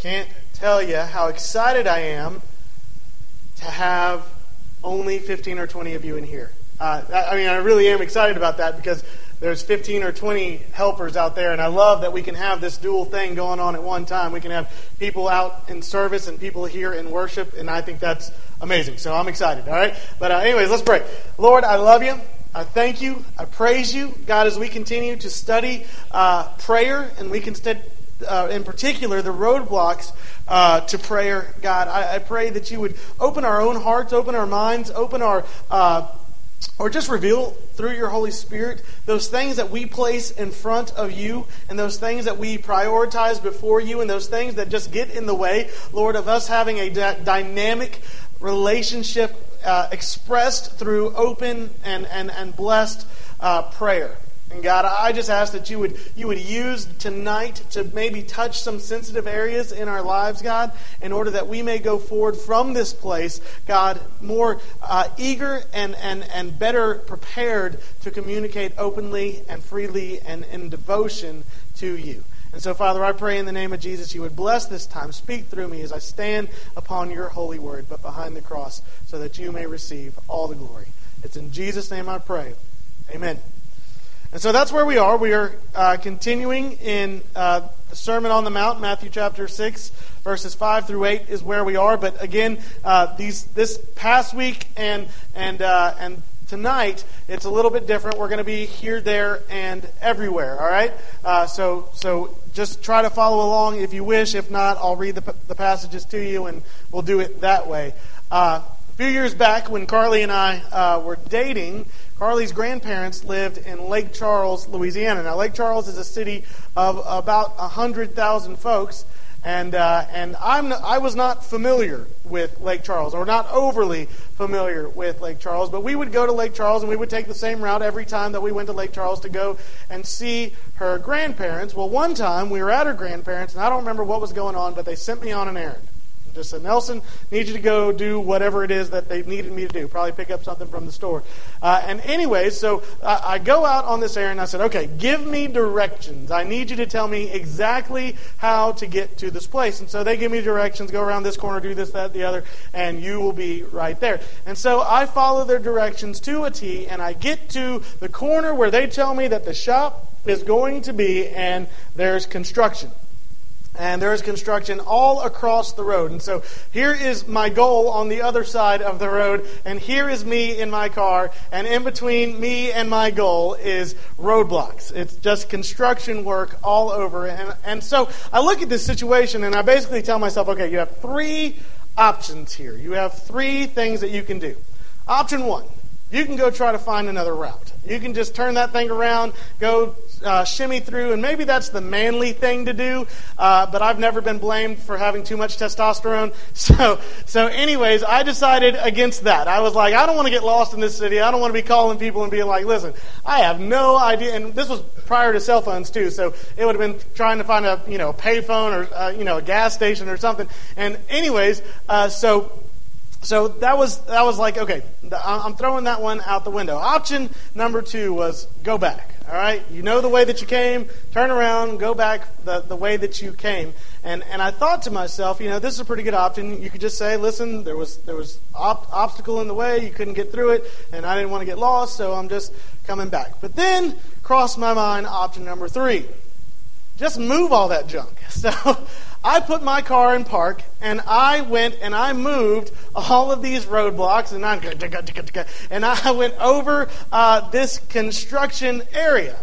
can't tell you how excited I am to have only 15 or 20 of you in here. Uh, I mean, I really am excited about that because there's 15 or 20 helpers out there, and I love that we can have this dual thing going on at one time. We can have people out in service and people here in worship, and I think that's amazing. So I'm excited, all right? But, uh, anyways, let's pray. Lord, I love you. I thank you. I praise you, God, as we continue to study uh, prayer, and we can study uh, in particular, the roadblocks uh, to prayer, God. I, I, pray that you would open our own hearts, open our minds, open our, uh, or just reveal through your Holy Spirit those things that we place in front of you and those things that we prioritize before you and those things that just get in the way, Lord, of us having a dynamic relationship uh, expressed through open and, and, and blessed uh, prayer. And God, I just ask that you would you would use tonight to maybe touch some sensitive areas in our lives, God, in order that we may go forward from this place, God, more uh, eager and, and, and better prepared to communicate openly and freely and in devotion to you. And so, Father, I pray in the name of Jesus you would bless this time. Speak through me as I stand upon your holy word, but behind the cross, so that you may receive all the glory. It's in Jesus' name I pray. Amen. And so that's where we are. We are uh, continuing in uh, Sermon on the Mount, Matthew chapter 6, verses 5 through 8 is where we are. But again, uh, these this past week and and uh, and tonight, it's a little bit different. We're going to be here, there, and everywhere. All right. Uh, so so just try to follow along if you wish. If not, I'll read the, the passages to you, and we'll do it that way. Uh, a few years back, when Carly and I were dating. Carly's grandparents lived in Lake Charles, Louisiana. Now, Lake Charles is a city of about 100,000 folks, and, uh, and I'm, I was not familiar with Lake Charles, or not overly familiar with Lake Charles, but we would go to Lake Charles and we would take the same route every time that we went to Lake Charles to go and see her grandparents. Well, one time we were at her grandparents, and I don't remember what was going on, but they sent me on an errand. Just said, Nelson, need you to go do whatever it is that they needed me to do. Probably pick up something from the store. Uh, and anyways, so I, I go out on this errand. I said, okay, give me directions. I need you to tell me exactly how to get to this place. And so they give me directions. Go around this corner, do this, that, the other, and you will be right there. And so I follow their directions to a T, and I get to the corner where they tell me that the shop is going to be, and there's construction and there is construction all across the road. And so here is my goal on the other side of the road, and here is me in my car, and in between me and my goal is roadblocks. It's just construction work all over. And, and so I look at this situation, and I basically tell myself, okay, you have three options here. You have three things that you can do. Option one, you can go try to find another route. You can just turn that thing around, go uh, shimmy through, and maybe that's the manly thing to do. Uh, but I've never been blamed for having too much testosterone. So, so, anyways, I decided against that. I was like, I don't want to get lost in this city. I don't want to be calling people and being like, listen, I have no idea. And this was prior to cell phones too, so it would have been trying to find a you know payphone or uh, you know a gas station or something. And anyways, uh, so so that was that was like okay i'm throwing that one out the window. Option number two was go back all right? You know the way that you came. Turn around go back the, the way that you came. And and i thought to myself you know this is a pretty good option. You could just say listen there was there was op- obstacle in the way. You couldn't get through it and i didn't want to get lost so i'm just coming back. But then crossed my mind option number three. Just move all that junk. So I put my car in park and I went and I moved all of these roadblocks and I, and I went over uh, this construction area.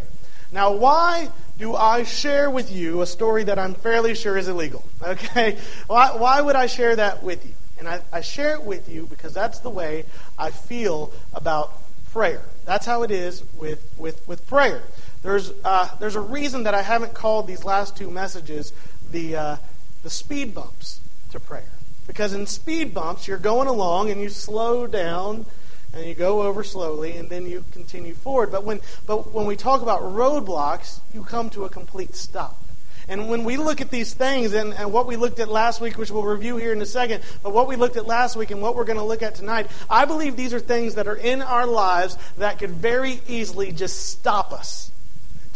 Now, why do I share with you a story that I'm fairly sure is illegal? Okay? Why, why would I share that with you? And I, I share it with you because that's the way I feel about prayer. That's how it is with, with, with prayer. There's, uh, there's a reason that I haven't called these last two messages the, uh, the speed bumps to prayer. Because in speed bumps, you're going along and you slow down and you go over slowly and then you continue forward. But when, but when we talk about roadblocks, you come to a complete stop. And when we look at these things and, and what we looked at last week, which we'll review here in a second, but what we looked at last week and what we're going to look at tonight, I believe these are things that are in our lives that could very easily just stop us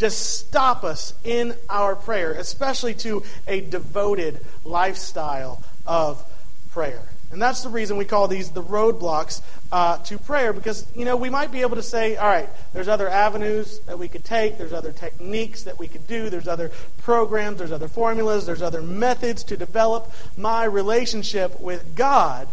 to stop us in our prayer, especially to a devoted lifestyle of prayer. And that's the reason we call these the roadblocks uh, to prayer, because, you know, we might be able to say, all right, there's other avenues that we could take, there's other techniques that we could do, there's other programs, there's other formulas, there's other methods to develop my relationship with God.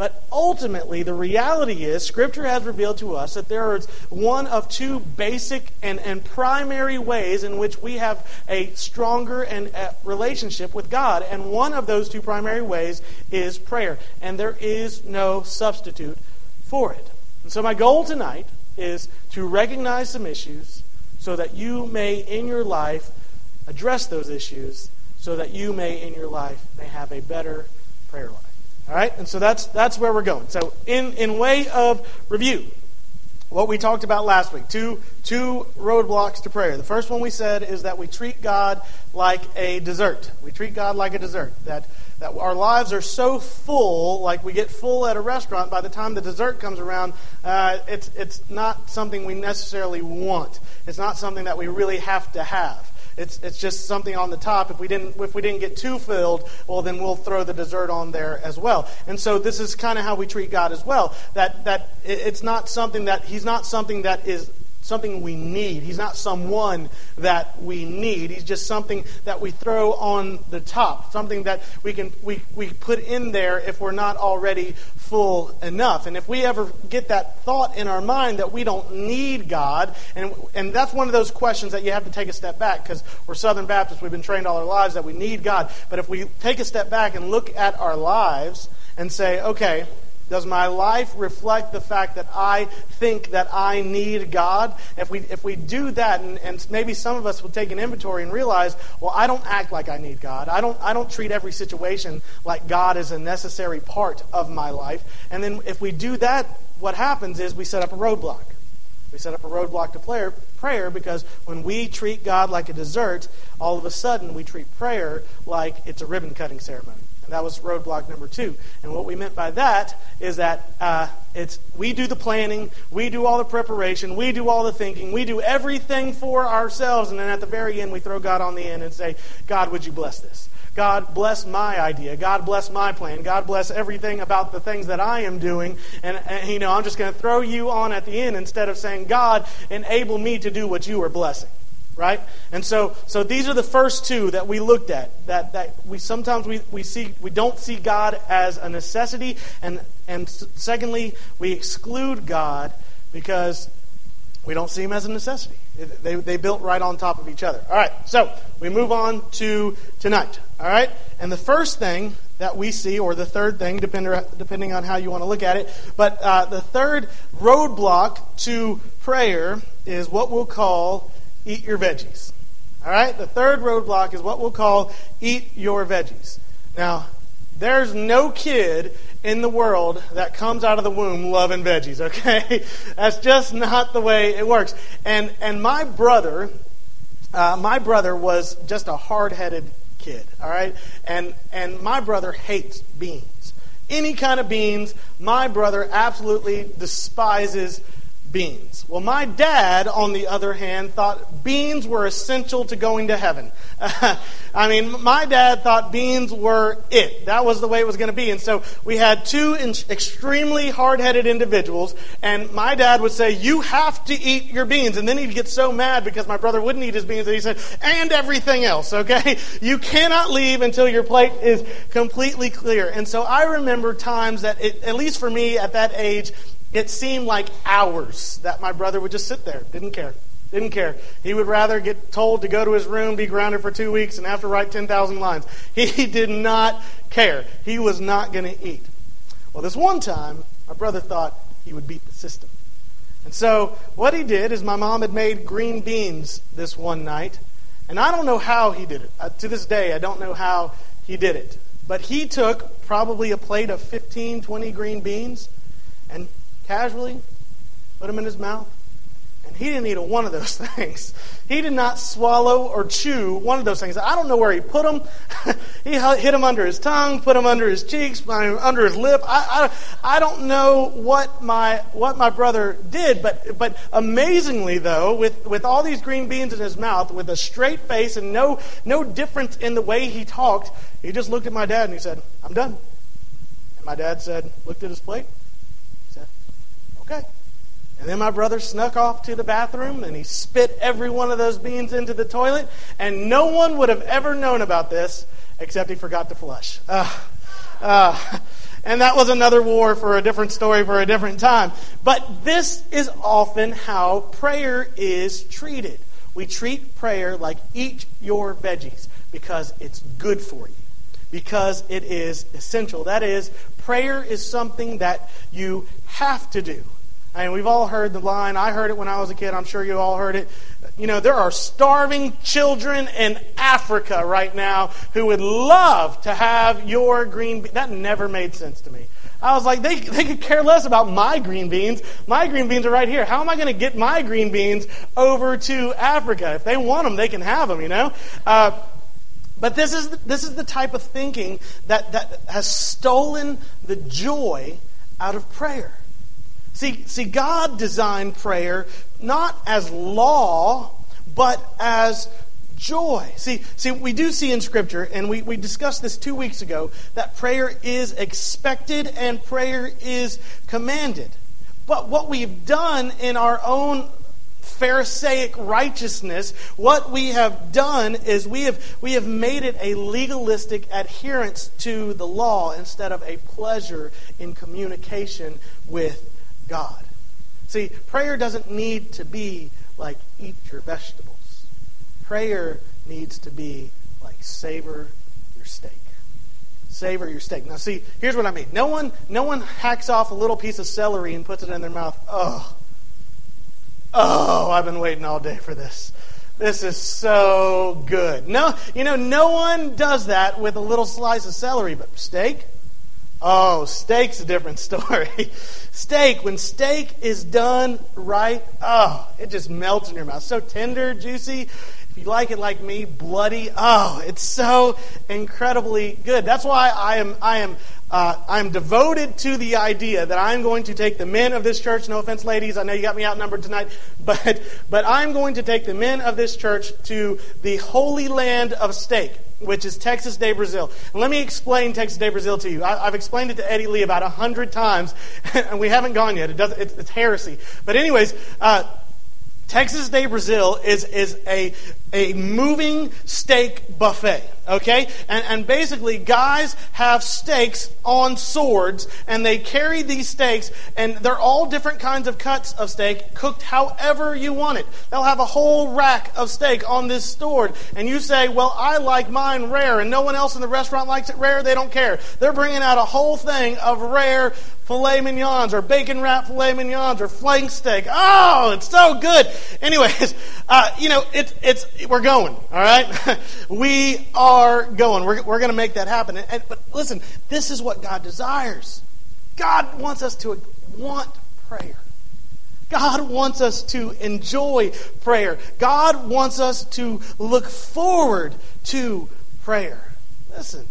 But ultimately, the reality is, Scripture has revealed to us that there is one of two basic and, and primary ways in which we have a stronger and uh, relationship with God. And one of those two primary ways is prayer. And there is no substitute for it. And so, my goal tonight is to recognize some issues so that you may, in your life, address those issues so that you may, in your life, may have a better prayer life. All right? And so that's, that's where we're going. So, in, in way of review, what we talked about last week two, two roadblocks to prayer. The first one we said is that we treat God like a dessert. We treat God like a dessert. That, that our lives are so full, like we get full at a restaurant, by the time the dessert comes around, uh, it's, it's not something we necessarily want. It's not something that we really have to have. It's, it's just something on the top. If we didn't if we didn't get too filled, well then we'll throw the dessert on there as well. And so this is kind of how we treat God as well. That that it's not something that He's not something that is something we need. He's not someone that we need. He's just something that we throw on the top, something that we can we, we put in there if we're not already full enough. And if we ever get that thought in our mind that we don't need God, and and that's one of those questions that you have to take a step back because we're Southern Baptists, we've been trained all our lives that we need God. But if we take a step back and look at our lives and say, okay, does my life reflect the fact that I think that I need God? If we, if we do that, and, and maybe some of us will take an inventory and realize, well, I don't act like I need God. I don't, I don't treat every situation like God is a necessary part of my life. And then if we do that, what happens is we set up a roadblock. We set up a roadblock to prayer, prayer because when we treat God like a dessert, all of a sudden we treat prayer like it's a ribbon cutting ceremony. That was roadblock number two. And what we meant by that is that uh, it's we do the planning, we do all the preparation, we do all the thinking, we do everything for ourselves, and then at the very end we throw God on the end and say, God, would you bless this? God bless my idea. God bless my plan. God bless everything about the things that I am doing. And, and you know, I'm just going to throw you on at the end instead of saying, God, enable me to do what you are blessing right? And so, so these are the first two that we looked at. That, that we sometimes we, we see we don't see God as a necessity, and and secondly, we exclude God because we don't see him as a necessity. They, they built right on top of each other. All right, so we move on to tonight. All right, and the first thing that we see, or the third thing, depending, depending on how you want to look at it, but uh, the third roadblock to prayer is what we'll call eat your veggies. All right? The third roadblock is what we'll call eat your veggies. Now, there's no kid in the world that comes out of the womb loving veggies, okay? That's just not the way it works. And and my brother, uh, my brother was just a hard-headed kid, all right? And and my brother hates beans. Any kind of beans, my brother absolutely despises beans. Well, my dad, on the other hand, thought beans were essential to going to heaven. I mean, my dad thought beans were it. That was the way it was going to be. And so we had two extremely hard headed individuals, and my dad would say, You have to eat your beans. And then he'd get so mad because my brother wouldn't eat his beans that he said, And everything else, okay? You cannot leave until your plate is completely clear. And so I remember times that, it, at least for me at that age, it seemed like hours that my brother would just sit there, didn't care. Didn't care. He would rather get told to go to his room, be grounded for two weeks, and have to write 10,000 lines. He did not care. He was not going to eat. Well, this one time, my brother thought he would beat the system. And so, what he did is my mom had made green beans this one night, and I don't know how he did it. Uh, to this day, I don't know how he did it. But he took probably a plate of 15, 20 green beans and casually put them in his mouth, and he didn't eat one of those things. He did not swallow or chew one of those things. I don't know where he put them. he hit them under his tongue, put them under his cheeks, under his lip. I, I, I don't know what my what my brother did, but but amazingly though, with, with all these green beans in his mouth, with a straight face and no no difference in the way he talked, he just looked at my dad and he said, "I'm done." And my dad said, looked at his plate, "Okay." And then my brother snuck off to the bathroom and he spit every one of those beans into the toilet, and no one would have ever known about this except he forgot to flush. Uh, uh, and that was another war for a different story for a different time. But this is often how prayer is treated. We treat prayer like eat your veggies because it's good for you, because it is essential. That is, prayer is something that you have to do. And we've all heard the line. I heard it when I was a kid. I'm sure you all heard it. You know, there are starving children in Africa right now who would love to have your green beans. That never made sense to me. I was like, they, they could care less about my green beans. My green beans are right here. How am I going to get my green beans over to Africa? If they want them, they can have them, you know? Uh, but this is, the, this is the type of thinking that, that has stolen the joy out of prayer. See, see, God designed prayer not as law, but as joy. See, see, we do see in Scripture, and we, we discussed this two weeks ago, that prayer is expected and prayer is commanded. But what we've done in our own Pharisaic righteousness, what we have done is we have, we have made it a legalistic adherence to the law instead of a pleasure in communication with God. See, prayer doesn't need to be like eat your vegetables. Prayer needs to be like savor your steak. Savor your steak. Now see, here's what I mean. No one no one hacks off a little piece of celery and puts it in their mouth. Oh. Oh, I've been waiting all day for this. This is so good. No, you know, no one does that with a little slice of celery, but steak? Oh, steak's a different story. steak, when steak is done right, oh, it just melts in your mouth. So tender, juicy. If you like it like me, bloody, oh, it's so incredibly good. That's why I am, I am, uh, I'm devoted to the idea that I'm going to take the men of this church. No offense, ladies, I know you got me outnumbered tonight, but but I'm going to take the men of this church to the holy land of steak which is Texas de Brazil. Let me explain Texas de Brazil to you. I, have explained it to Eddie Lee about a hundred times, and we haven't gone yet. It does, it's, it's heresy. But anyways, uh, Texas de Brazil is, is a, a moving steak buffet, okay? And, and basically, guys have steaks on swords, and they carry these steaks, and they're all different kinds of cuts of steak, cooked however you want it. They'll have a whole rack of steak on this sword, and you say, Well, I like mine rare, and no one else in the restaurant likes it rare, they don't care. They're bringing out a whole thing of rare filet mignons or bacon wrapped filet mignons or flank steak. Oh, it's so good. Anyways, uh, you know, it's, it's, we're going, all right? we are going. We're, we're going to make that happen. And, and, but listen, this is what God desires. God wants us to want prayer. God wants us to enjoy prayer. God wants us to look forward to prayer. Listen,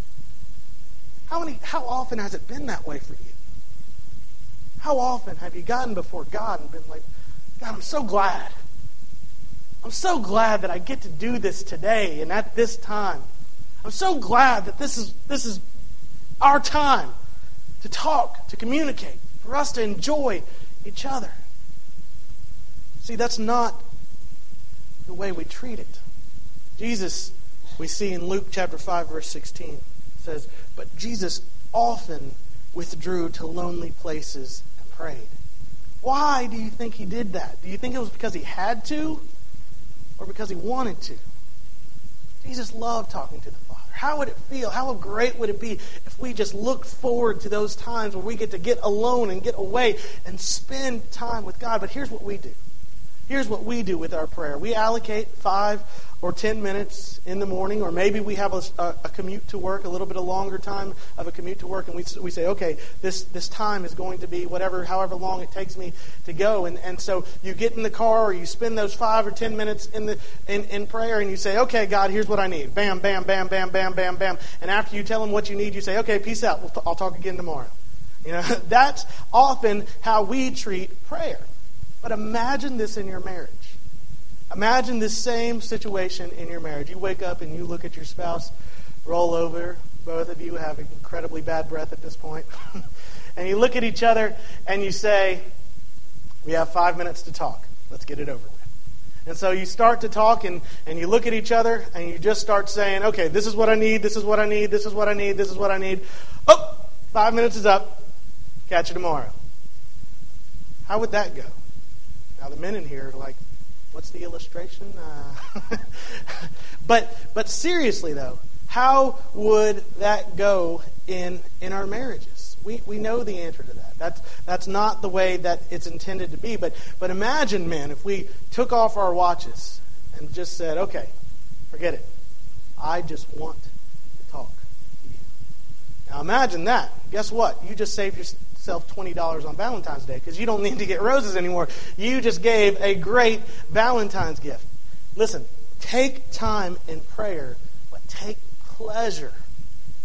how many how often has it been that way for you? How often have you gotten before God and been like, God, I'm so glad. I'm so glad that I get to do this today and at this time. I'm so glad that this is, this is our time to talk, to communicate, for us to enjoy each other. See, that's not the way we treat it. Jesus, we see in Luke chapter 5, verse 16, says, But Jesus often withdrew to lonely places and prayed. Why do you think he did that? Do you think it was because he had to? Or because he wanted to. Jesus loved talking to the Father. How would it feel? How great would it be if we just looked forward to those times where we get to get alone and get away and spend time with God? But here's what we do. here's what we do with our prayer we allocate five or 10 minutes in the morning, or maybe we have a, a, commute to work, a little bit of longer time of a commute to work, and we, we say, okay, this, this time is going to be whatever, however long it takes me to go. And, and so you get in the car, or you spend those five or 10 minutes in, the, in, in prayer, and you say, okay, God, here's what I need. Bam, bam, bam, bam, bam, bam, bam. And after you tell him what you need, you say, okay, peace out. We'll t- I'll talk again tomorrow. You know, that's often how we treat prayer. But imagine this in your marriage. Imagine this same situation in your marriage. You wake up and you look at your spouse, roll over. Both of you have incredibly bad breath at this point. and you look at each other and you say, We have five minutes to talk. Let's get it over with. And so you start to talk and, and you look at each other and you just start saying, Okay, this is what I need, this is what I need, this is what I need, this is what I need. Oh, five minutes is up. Catch you tomorrow. How would that go? Now, the men in here are like, What's the illustration? Uh, but but seriously though, how would that go in in our marriages? We we know the answer to that. That's that's not the way that it's intended to be. But but imagine, men, if we took off our watches and just said, okay, forget it. I just want to talk to you. Now imagine that. Guess what? You just saved your yourself $20 on Valentine's Day because you don't need to get roses anymore. You just gave a great Valentine's gift. Listen, take time in prayer, but take pleasure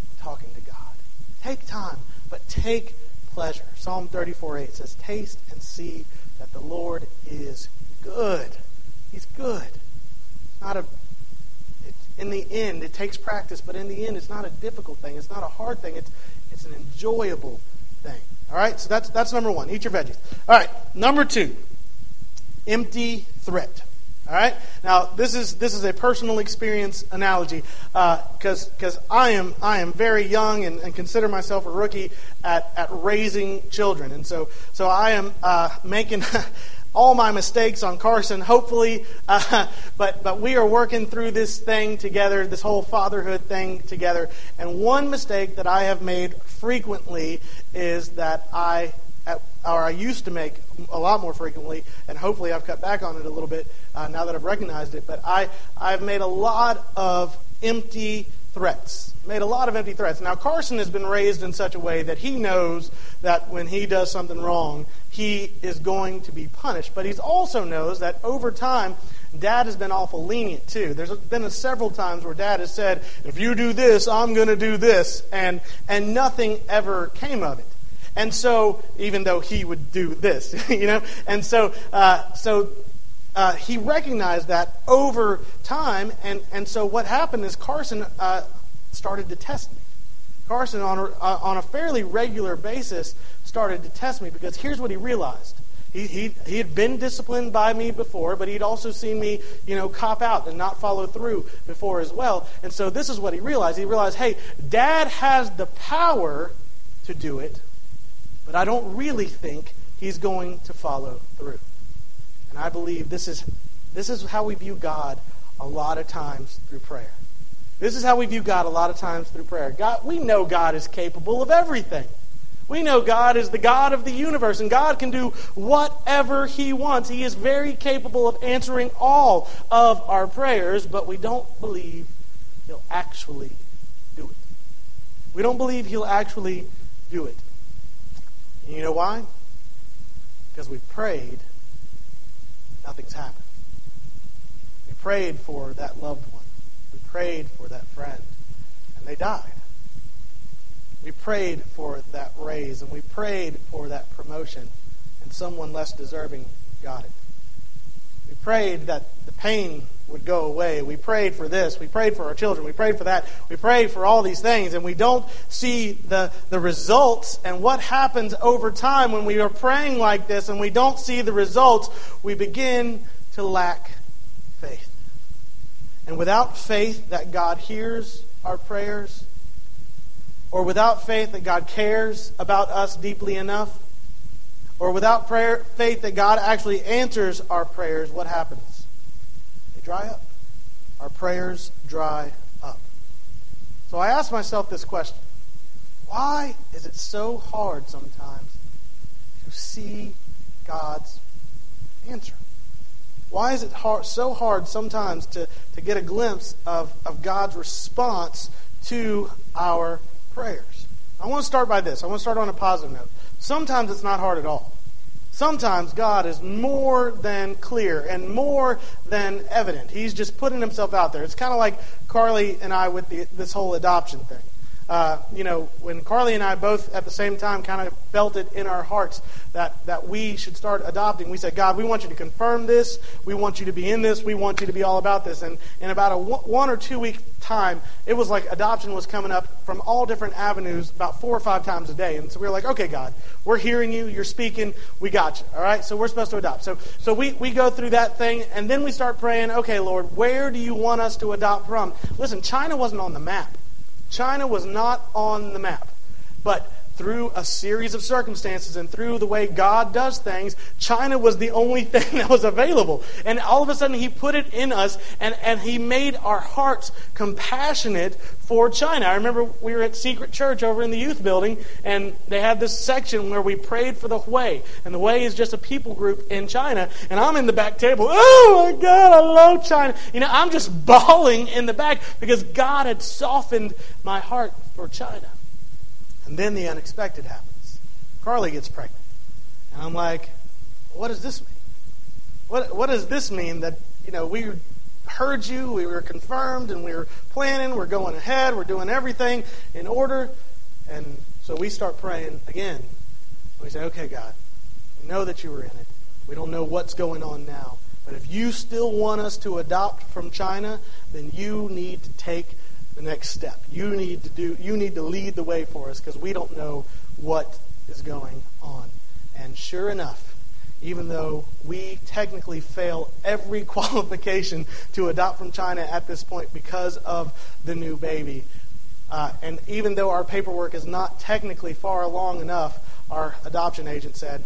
in talking to God. Take time, but take pleasure. Psalm 34 8 says, Taste and see that the Lord is good. He's good. It's not a in the end, it takes practice, but in the end, it's not a difficult thing. It's not a hard thing. It's, it's an enjoyable thing. All right, so that's that's number one. Eat your veggies. All right, number two, empty threat. All right. Now this is this is a personal experience analogy because uh, because I am I am very young and, and, consider myself a rookie at, at raising children, and so so I am uh, making. all my mistakes on Carson, hopefully, uh, but but we are working through this thing together, this whole fatherhood thing together. And one mistake that I have made frequently is that I, or I used to make a lot more frequently, and hopefully I've cut back on it a little bit uh, now that I've recognized it. But I, I've made a lot of empty threats. Made a lot of empty threats. Now, Carson has been raised in such a way that he knows that when he does something wrong, he is going to be punished. But he also knows that over time, Dad has been awful lenient too. There's been several times where Dad has said, "If you do this, I'm going to do this," and and nothing ever came of it. And so, even though he would do this, you know, and so uh, so uh, he recognized that over time, and and so what happened is Carson uh, started to test me. Carson, on a, uh, on a fairly regular basis, started to test me because here's what he realized. He, he, he had been disciplined by me before, but he'd also seen me, you know, cop out and not follow through before as well. And so this is what he realized. He realized, hey, dad has the power to do it, but I don't really think he's going to follow through. And I believe this is, this is how we view God a lot of times through prayer. This is how we view God a lot of times through prayer. God, we know God is capable of everything. We know God is the God of the universe, and God can do whatever He wants. He is very capable of answering all of our prayers, but we don't believe He'll actually do it. We don't believe He'll actually do it. And you know why? Because we prayed, nothing's happened. We prayed for that loved one, prayed for that friend, and they died. We prayed for that raise and we prayed for that promotion, and someone less deserving got it. We prayed that the pain would go away. We prayed for this. We prayed for our children. We prayed for that. We prayed for all these things, and we don't see the, the results. And what happens over time when we are praying like this and we don't see the results, we begin to lack. And without faith that God hears our prayers, or without faith that God cares about us deeply enough, or without prayer, faith that God actually answers our prayers, what happens? They dry up. Our prayers dry up. So I ask myself this question Why is it so hard sometimes to see God's answer? Why is it hard, so hard sometimes to, to get a glimpse of, of God's response to our prayers? I want to start by this. I want to start on a positive note. Sometimes it's not hard at all. Sometimes God is more than clear and more than evident. He's just putting himself out there. It's kind of like Carly and I with the, this whole adoption thing. Uh, you know, when Carly and I both at the same time kind of felt it in our hearts that, that we should start adopting, we said, God, we want you to confirm this. We want you to be in this. We want you to be all about this. And in about a one or two week time, it was like adoption was coming up from all different avenues about four or five times a day. And so we were like, okay, God, we're hearing you. You're speaking. We got you. All right? So we're supposed to adopt. So, so we, we go through that thing, and then we start praying, okay, Lord, where do you want us to adopt from? Listen, China wasn't on the map. China was not on the map. But through a series of circumstances and through the way God does things, China was the only thing that was available. And all of a sudden, He put it in us and, and He made our hearts compassionate for China. I remember we were at Secret Church over in the youth building, and they had this section where we prayed for the Hui. And the Hui is just a people group in China. And I'm in the back table. Oh my God, I love China. You know, I'm just bawling in the back because God had softened my heart for China. And then the unexpected happens. Carly gets pregnant. And I'm like, what does this mean? What, what does this mean that, you know, we heard you, we were confirmed, and we were planning, we're going ahead, we're doing everything in order. And so we start praying again. We say, okay, God, we know that you were in it. We don't know what's going on now. But if you still want us to adopt from China, then you need to take the next step. You need to do you need to lead the way for us because we don't know what is going on. And sure enough, even though we technically fail every qualification to adopt from China at this point because of the new baby, uh, and even though our paperwork is not technically far along enough, our adoption agent said,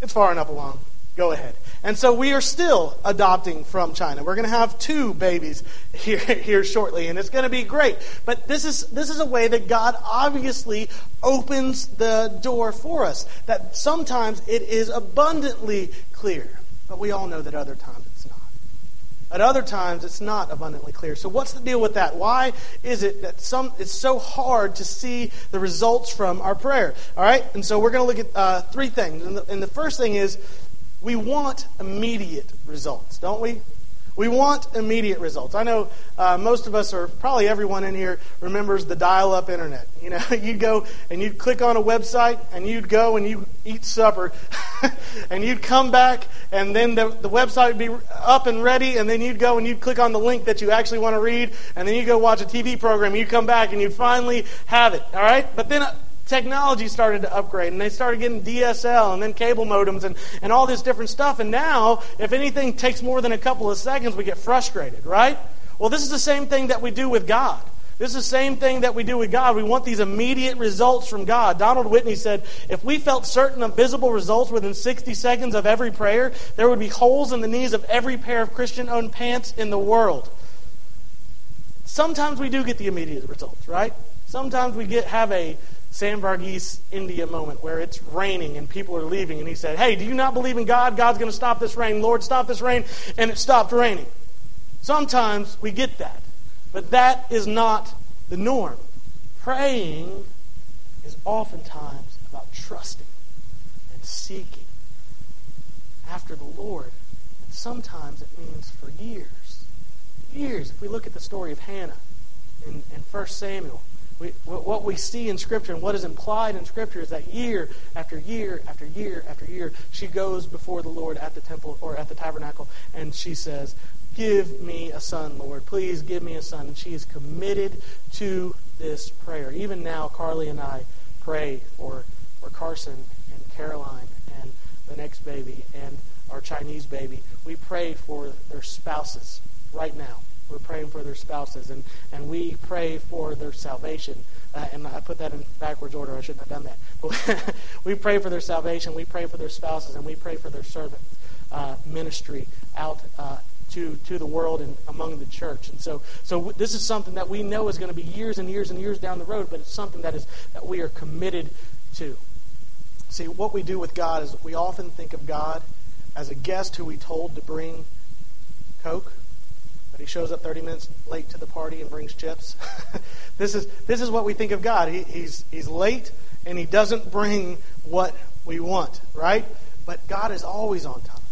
it's far enough along. Go ahead. And so we are still adopting from China. We're going to have two babies here, here shortly, and it's going to be great. But this is, this is a way that God obviously opens the door for us. That sometimes it is abundantly clear, but we all know that other times it's not. At other times, it's not abundantly clear. So, what's the deal with that? Why is it that some it's so hard to see the results from our prayer? All right, and so we're going to look at uh, three things. And the, and the first thing is we want immediate results, don't we? We want immediate results. I know uh, most of us, or probably everyone in here, remembers the dial up internet. You know, you'd go and you'd click on a website and you'd go and you'd eat supper and you'd come back and then the, the website would be up and ready and then you'd go and you'd click on the link that you actually want to read and then you go watch a TV program and you come back and you finally have it. All right? But then technology started to upgrade and they started getting DSL and then cable modems and, and all this different stuff. And now, if anything takes more than a couple of seconds, we get frustrated, right? Well, this is the same thing that we do with God. This is the same thing that we do with God. We want these immediate results from God. Donald Whitney said, if we felt certain of visible results within 60 seconds of every prayer, there would be holes in the knees of every pair of Christian owned pants in the world. Sometimes we do get the immediate results, right? Sometimes we get have a Sam Varghese India moment where it's raining and people are leaving, and he said, Hey, do you not believe in God? God's going to stop this rain. Lord, stop this rain. And it stopped raining. Sometimes we get that, but that is not the norm. Praying is oftentimes about trusting and seeking after the Lord. And sometimes it means for years. Years. If we look at the story of Hannah in, in 1 Samuel, we, what we see in Scripture and what is implied in Scripture is that year after year after year after year, she goes before the Lord at the temple or at the tabernacle and she says, Give me a son, Lord. Please give me a son. And she is committed to this prayer. Even now, Carly and I pray for, for Carson and Caroline and the next baby and our Chinese baby. We pray for their spouses right now. We're praying for their spouses, and, and we pray for their salvation. Uh, and I put that in backwards order. I shouldn't have done that. But we pray for their salvation. We pray for their spouses, and we pray for their servant uh, ministry out uh, to to the world and among the church. And so, so this is something that we know is going to be years and years and years down the road, but it's something that is that we are committed to. See, what we do with God is we often think of God as a guest who we told to bring Coke, but he shows up 30 minutes late to the party and brings chips. this, is, this is what we think of God. He, he's, he's late and he doesn't bring what we want, right? But God is always on time.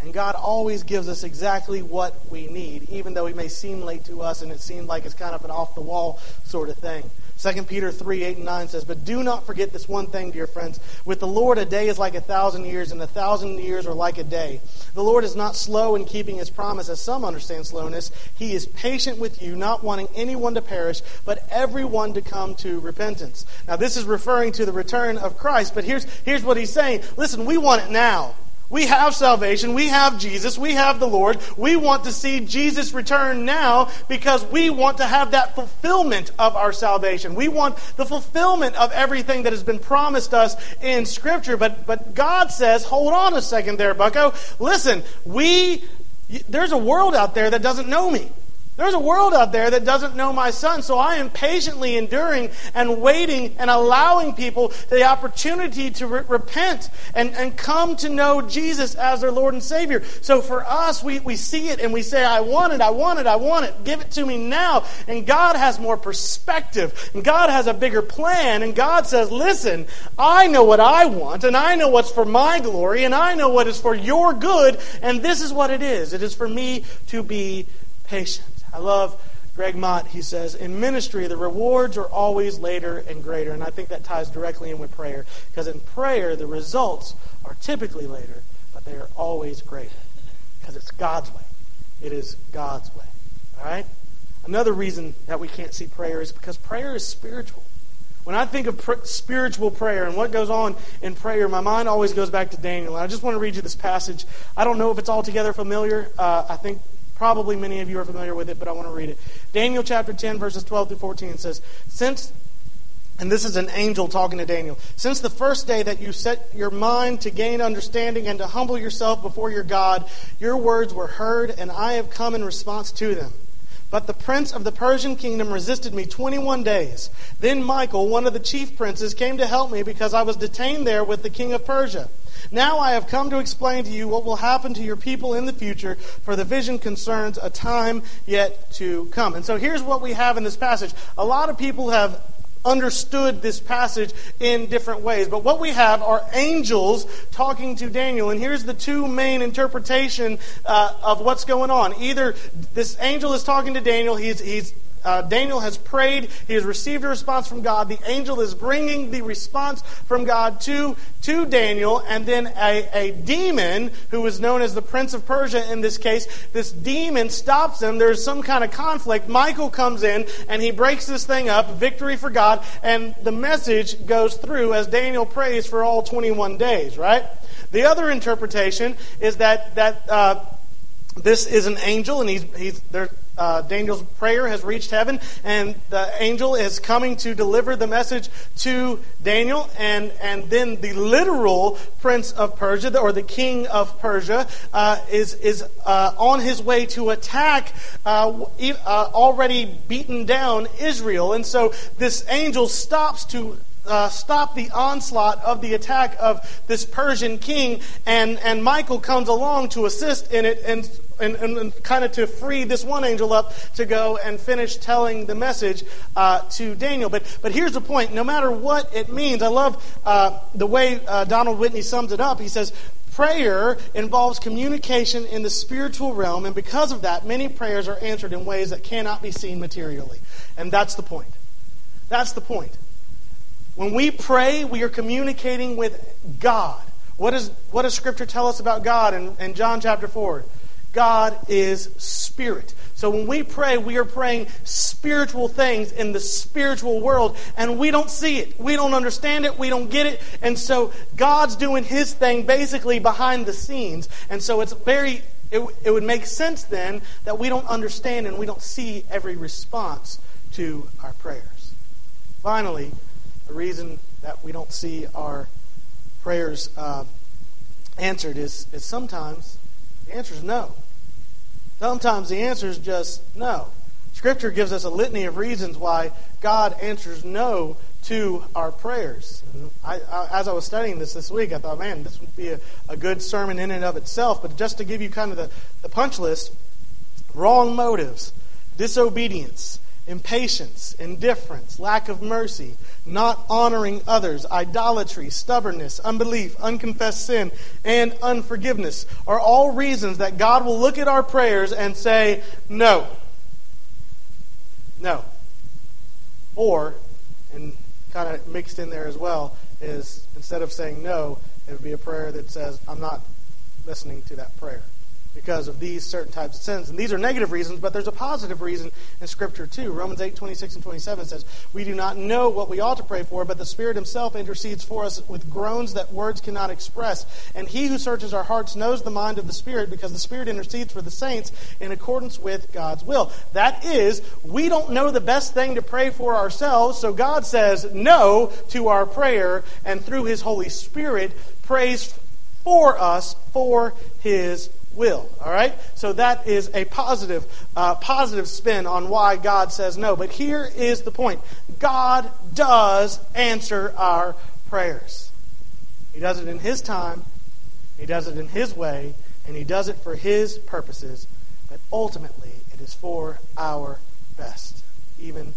And God always gives us exactly what we need, even though He may seem late to us and it seems like it's kind of an off the wall sort of thing. 2 Peter 3 8 and 9 says, But do not forget this one thing, dear friends. With the Lord, a day is like a thousand years, and a thousand years are like a day. The Lord is not slow in keeping His promise, as some understand slowness. He is patient with you, not wanting anyone to perish, but everyone to come to repentance. Now, this is referring to the return of Christ, but here's, here's what He's saying Listen, we want it now. We have salvation. We have Jesus. We have the Lord. We want to see Jesus return now because we want to have that fulfillment of our salvation. We want the fulfillment of everything that has been promised us in Scripture. But, but God says, hold on a second there, bucko. Listen, we, there's a world out there that doesn't know me. There's a world out there that doesn't know my son, so I am patiently enduring and waiting and allowing people the opportunity to re- repent and, and come to know Jesus as their Lord and Savior. So for us, we, we see it and we say, I want it, I want it, I want it. Give it to me now. And God has more perspective, and God has a bigger plan, and God says, Listen, I know what I want, and I know what's for my glory, and I know what is for your good, and this is what it is. It is for me to be patient. I love Greg Mott. He says, In ministry, the rewards are always later and greater. And I think that ties directly in with prayer. Because in prayer, the results are typically later, but they are always greater. Because it's God's way. It is God's way. All right? Another reason that we can't see prayer is because prayer is spiritual. When I think of pr- spiritual prayer and what goes on in prayer, my mind always goes back to Daniel. And I just want to read you this passage. I don't know if it's altogether familiar. Uh, I think Probably many of you are familiar with it, but I want to read it. Daniel chapter 10, verses 12 through 14 says, Since, and this is an angel talking to Daniel, since the first day that you set your mind to gain understanding and to humble yourself before your God, your words were heard, and I have come in response to them. But the prince of the Persian kingdom resisted me 21 days. Then Michael, one of the chief princes, came to help me because I was detained there with the king of Persia. Now I have come to explain to you what will happen to your people in the future, for the vision concerns a time yet to come. And so here's what we have in this passage. A lot of people have understood this passage in different ways. But what we have are angels talking to Daniel. And here's the two main interpretation uh, of what's going on. Either this angel is talking to Daniel, he's, he's uh, Daniel has prayed. He has received a response from God. The angel is bringing the response from God to, to Daniel. And then a, a demon, who is known as the Prince of Persia in this case, this demon stops him. There's some kind of conflict. Michael comes in and he breaks this thing up. Victory for God. And the message goes through as Daniel prays for all 21 days, right? The other interpretation is that, that uh, this is an angel and he's, he's there uh, Daniel's prayer has reached heaven, and the angel is coming to deliver the message to Daniel, and, and then the literal prince of Persia, or the king of Persia, uh, is, is uh, on his way to attack uh, uh, already beaten down Israel. And so this angel stops to uh, stop the onslaught of the attack of this Persian king, and, and Michael comes along to assist in it and and, and, and, kind of to free this one angel up to go and finish telling the message uh, to Daniel. But, but here's the point no matter what it means, I love uh, the way uh, Donald Whitney sums it up. He says, Prayer involves communication in the spiritual realm, and because of that, many prayers are answered in ways that cannot be seen materially. And that's the point. That's the point. When we pray, we are communicating with God. What, is, what does Scripture tell us about God in, in John chapter 4? God is spirit. So when we pray, we are praying spiritual things in the spiritual world, and we don't see it. We don't understand it. We don't get it. And so God's doing his thing basically behind the scenes. And so it's very, it, it would make sense then that we don't understand and we don't see every response to our prayers. Finally, the reason that we don't see our prayers uh, answered is, is sometimes the answer is no. Sometimes the answer is just no. Scripture gives us a litany of reasons why God answers no to our prayers. I, I, as I was studying this this week, I thought, man, this would be a, a good sermon in and of itself. But just to give you kind of the, the punch list wrong motives, disobedience, impatience, indifference, lack of mercy, not honoring others, idolatry, stubbornness, unbelief, unconfessed sin, and unforgiveness are all reasons that God will look at our prayers and say, no. No. Or, and kind of mixed in there as well, is instead of saying no, it would be a prayer that says, I'm not listening to that prayer because of these certain types of sins. And these are negative reasons, but there's a positive reason in Scripture too. Romans 8, 26 and 27 says, We do not know what we ought to pray for, but the Spirit Himself intercedes for us with groans that words cannot express. And He who searches our hearts knows the mind of the Spirit, because the Spirit intercedes for the saints in accordance with God's will. That is, we don't know the best thing to pray for ourselves, so God says no to our prayer, and through His Holy Spirit, prays for us for His will. All right? So that is a positive, uh, positive spin on why God says no. But here is the point God does answer our prayers. He does it in His time, He does it in His way, and He does it for His purposes. But ultimately, it is for our best, even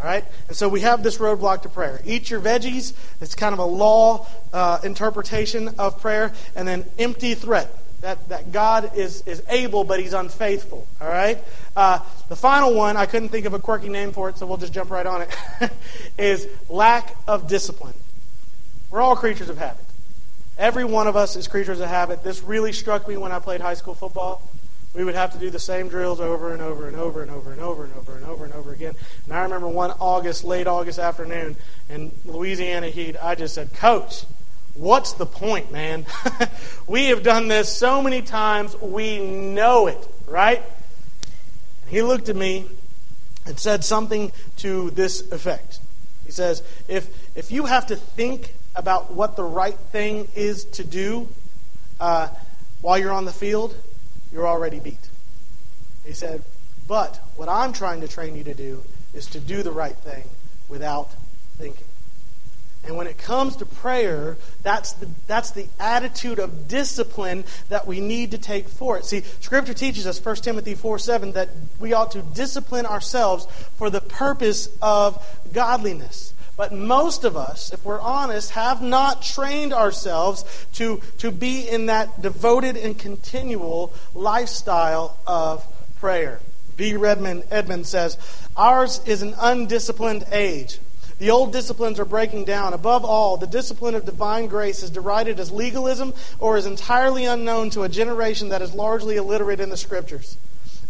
all right? And so we have this roadblock to prayer. Eat your veggies. It's kind of a law uh, interpretation of prayer. And then empty threat. That, that God is, is able, but he's unfaithful. All right? Uh, the final one, I couldn't think of a quirky name for it, so we'll just jump right on it, is lack of discipline. We're all creatures of habit. Every one of us is creatures of habit. This really struck me when I played high school football we would have to do the same drills over and over and over and over and over and over and over and over again. And I remember one August, late August afternoon in Louisiana heat, I just said, Coach, what's the point, man? we have done this so many times, we know it, right? he looked at me and said something to this effect. He says, if, if you have to think about what the right thing is to do uh, while you're on the field, you're already beat. He said, But what I'm trying to train you to do is to do the right thing without thinking. And when it comes to prayer, that's the, that's the attitude of discipline that we need to take for it. See, Scripture teaches us, 1 Timothy 4 7, that we ought to discipline ourselves for the purpose of godliness. But most of us, if we're honest, have not trained ourselves to, to be in that devoted and continual lifestyle of prayer. V. Raymond Edman says, Ours is an undisciplined age. The old disciplines are breaking down. Above all, the discipline of divine grace is derided as legalism or is entirely unknown to a generation that is largely illiterate in the scriptures.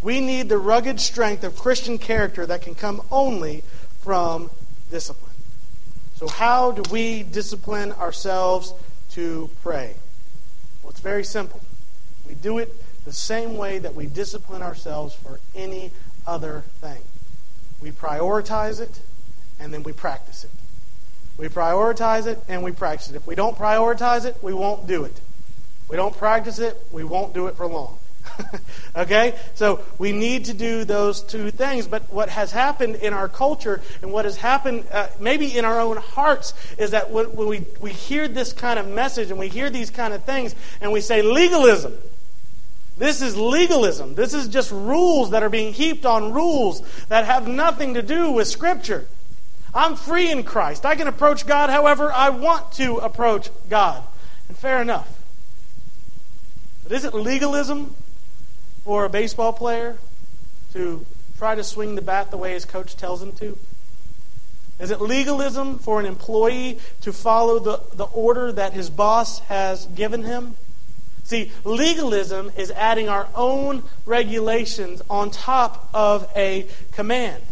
We need the rugged strength of Christian character that can come only from discipline. So, how do we discipline ourselves to pray? Well, it's very simple. We do it the same way that we discipline ourselves for any other thing. We prioritize it and then we practice it. We prioritize it and we practice it. If we don't prioritize it, we won't do it. If we don't practice it, we won't do it for long. okay? So we need to do those two things. But what has happened in our culture and what has happened uh, maybe in our own hearts is that when, when we, we hear this kind of message and we hear these kind of things and we say legalism, this is legalism. This is just rules that are being heaped on rules that have nothing to do with Scripture. I'm free in Christ. I can approach God however I want to approach God. And fair enough. But is it legalism for a baseball player to try to swing the bat the way his coach tells him to? Is it legalism for an employee to follow the, the order that his boss has given him? See, legalism is adding our own regulations on top of a command.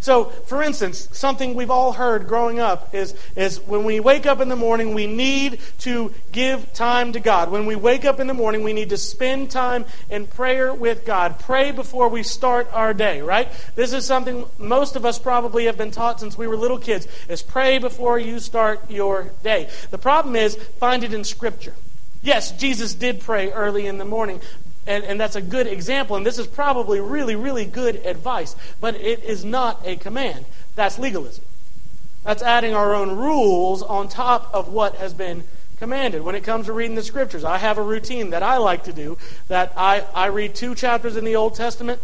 So, for instance, something we've all heard growing up is, is when we wake up in the morning, we need to give time to God. When we wake up in the morning, we need to spend time in prayer with God. Pray before we start our day, right? This is something most of us probably have been taught since we were little kids, is pray before you start your day. The problem is, find it in Scripture. Yes, Jesus did pray early in the morning, and, and that's a good example. And this is probably really, really good advice. But it is not a command. That's legalism. That's adding our own rules on top of what has been commanded. When it comes to reading the scriptures, I have a routine that I like to do that I, I read two chapters in the Old Testament.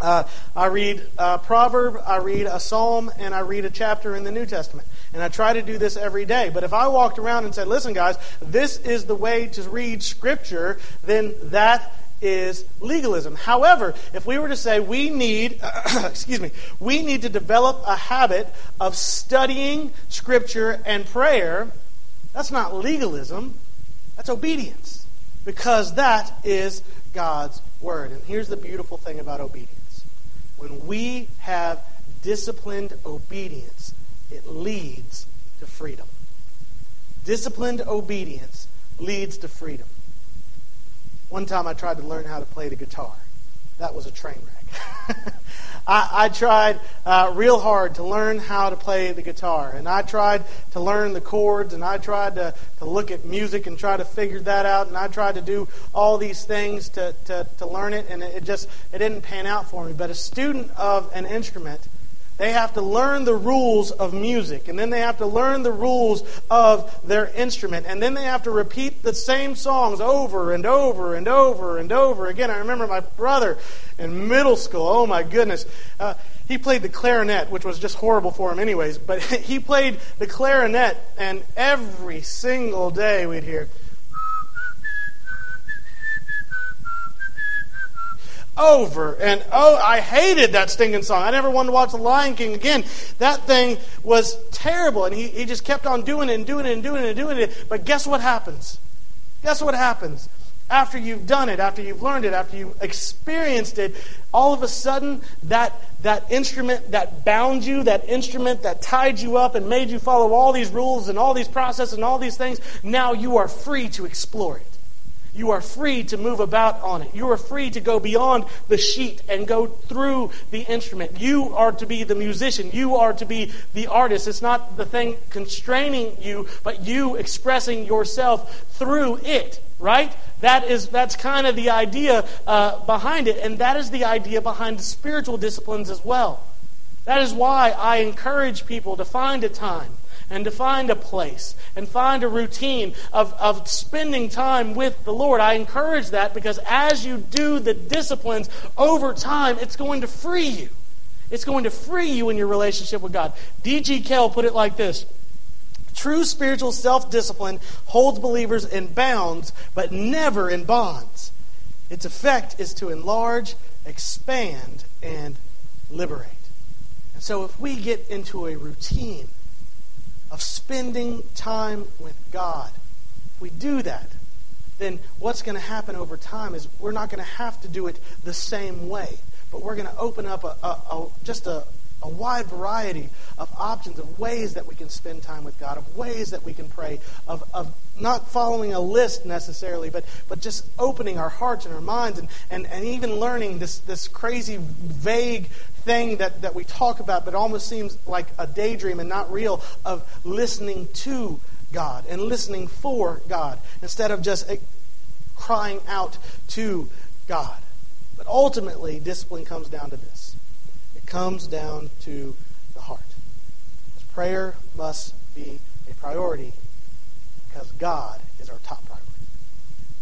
Uh, I read a proverb, I read a psalm, and I read a chapter in the New Testament. And I try to do this every day. But if I walked around and said, listen, guys, this is the way to read Scripture, then that is legalism. However, if we were to say we need, excuse me, we need to develop a habit of studying Scripture and prayer, that's not legalism, that's obedience. Because that is God's Word. And here's the beautiful thing about obedience when we have disciplined obedience, it leads to freedom. Disciplined obedience leads to freedom. One time I tried to learn how to play the guitar. That was a train wreck. I, I, tried uh, real hard to learn how to play the guitar, and I tried to learn the chords, and I tried to, to look at music and try to figure that out, and I tried to do all these things to, to, to learn it, and it just it didn't pan out for me. But a student of an instrument they have to learn the rules of music, and then they have to learn the rules of their instrument, and then they have to repeat the same songs over and over and over and over again. I remember my brother in middle school, oh my goodness. Uh, he played the clarinet, which was just horrible for him, anyways, but he played the clarinet, and every single day we'd hear, over. And oh i hated that stinging song. I never wanted to watch the lion king again. That thing was terrible. And he, he just kept on doing it and doing it and doing it and doing it. But guess what happens? Guess what happens? After you've done it after you've learned it after you've experienced it all of a sudden that that instrument that bound you that instrument that tied you up and made you follow all these rules and all these processes and all these things now you are free to explore it you are free to move about on it. You are free to go beyond the sheet and go through the instrument. You are to be the musician. You are to be the artist. It's not the thing constraining you, but you expressing yourself through it, right? That is, that's kind of the idea uh, behind it, and that is the idea behind the spiritual disciplines as well. That is why I encourage people to find a time and to find a place and find a routine of, of spending time with the Lord. I encourage that because as you do the disciplines over time, it's going to free you. It's going to free you in your relationship with God. D.G. Kehl put it like this True spiritual self discipline holds believers in bounds, but never in bonds. Its effect is to enlarge, expand, and liberate. And so if we get into a routine of spending time with God. If we do that, then what's going to happen over time is we're not going to have to do it the same way, but we're going to open up a, a, a just a, a wide variety of options, of ways that we can spend time with God, of ways that we can pray, of, of not following a list necessarily, but, but just opening our hearts and our minds and, and, and even learning this, this crazy, vague thing that, that we talk about, but almost seems like a daydream and not real, of listening to God and listening for God instead of just eh, crying out to God. But ultimately, discipline comes down to this it comes down to the heart. Prayer must be a priority because God is our top priority.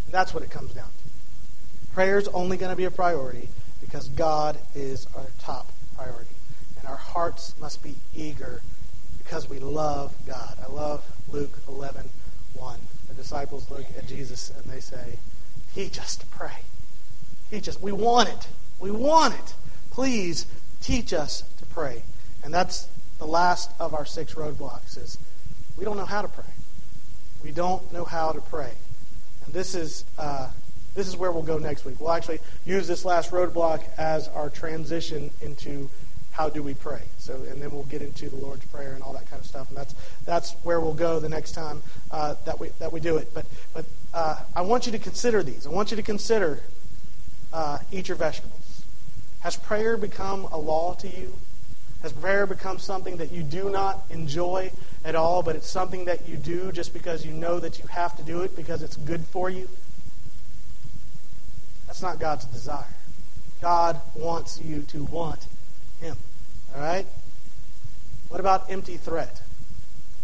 And that's what it comes down to. Prayer is only going to be a priority because God is our top priority. And our hearts must be eager because we love God. I love Luke 11 1. The disciples look at Jesus and they say, Teach us to pray. Teach us. We want it. We want it. Please teach us to pray. And that's the last of our six roadblocks is we don't know how to pray. We don't know how to pray. And this is uh, this is where we'll go next week. We'll actually use this last roadblock as our transition into how do we pray. So, and then we'll get into the Lord's Prayer and all that kind of stuff. And that's that's where we'll go the next time uh, that we that we do it. But but uh, I want you to consider these. I want you to consider uh, eat your vegetables. Has prayer become a law to you? Has prayer become something that you do not enjoy at all, but it's something that you do just because you know that you have to do it because it's good for you? That's not God's desire. God wants you to want Him. All right? What about empty threat?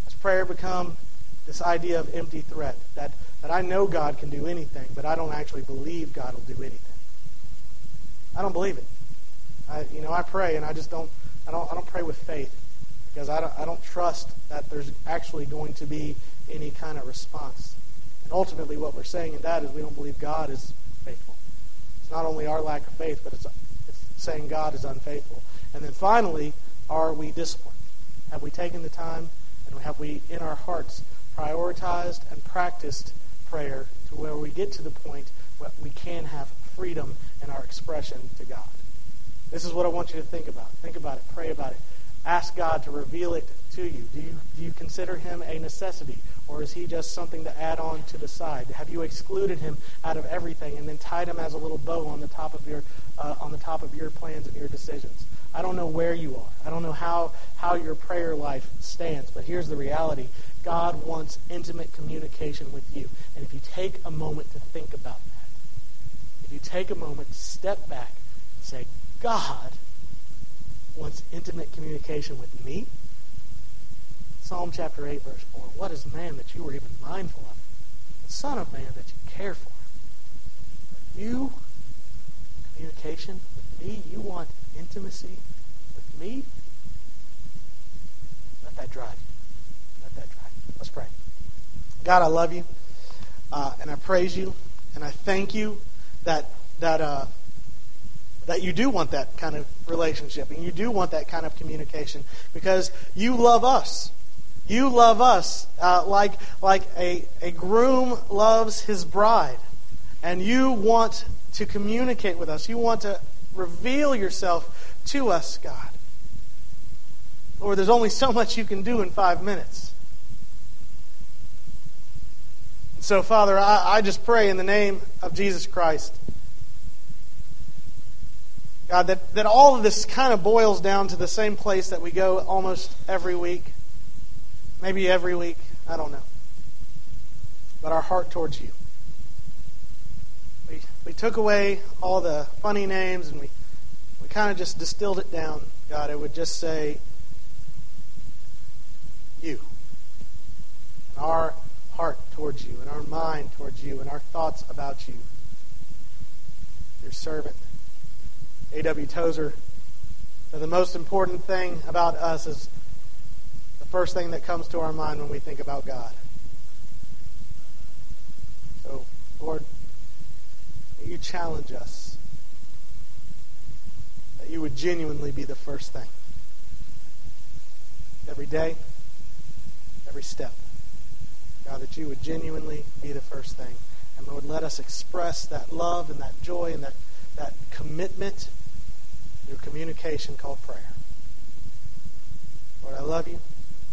Has prayer become this idea of empty threat? That, that I know God can do anything, but I don't actually believe God will do anything. I don't believe it. I, you know, I pray and I just don't, I don't, I don't pray with faith because I don't, I don't trust that there's actually going to be any kind of response. And ultimately, what we're saying in that is we don't believe God is faithful. It's not only our lack of faith, but it's, it's saying God is unfaithful. And then finally, are we disciplined? Have we taken the time and have we, in our hearts, prioritized and practiced prayer to where we get to the point where we can have freedom in our expression to God? This is what I want you to think about. Think about it. Pray about it. Ask God to reveal it to you. Do you, do you consider him a necessity? Or is he just something to add on to the side? Have you excluded him out of everything and then tied him as a little bow on the top of your, uh, on the top of your plans and your decisions? I don't know where you are. I don't know how, how your prayer life stands, but here's the reality. God wants intimate communication with you. And if you take a moment to think about that, if you take a moment to step back and say, God wants intimate communication with me, Psalm chapter 8, verse 4, What is man that you were even mindful of? Son of man that you care for. You, communication with me, you want intimacy with me, let that drive you. Let that drive you. Let's pray. God, I love you, uh, and I praise you, and I thank you that that uh, that you do want that kind of relationship, and you do want that kind of communication because you love us. You love us uh, like like a a groom loves his bride, and you want to communicate with us. You want to reveal yourself to us, God. Lord, there's only so much you can do in five minutes. So, Father, I, I just pray in the name of Jesus Christ. God, that, that all of this kind of boils down to the same place that we go almost every week. Maybe every week. I don't know. But our heart towards you. We, we took away all the funny names and we, we kind of just distilled it down. God, it would just say, you. And our heart towards you, and our mind towards you, and our thoughts about you. Your servant, A.W. Tozer. the most important thing about us is the first thing that comes to our mind when we think about God. So, Lord, you challenge us that you would genuinely be the first thing. Every day, every step. God, that you would genuinely be the first thing. And Lord, let us express that love and that joy and that, that commitment through communication called prayer. Lord, I love you.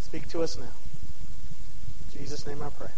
Speak to us now. In Jesus' name I pray.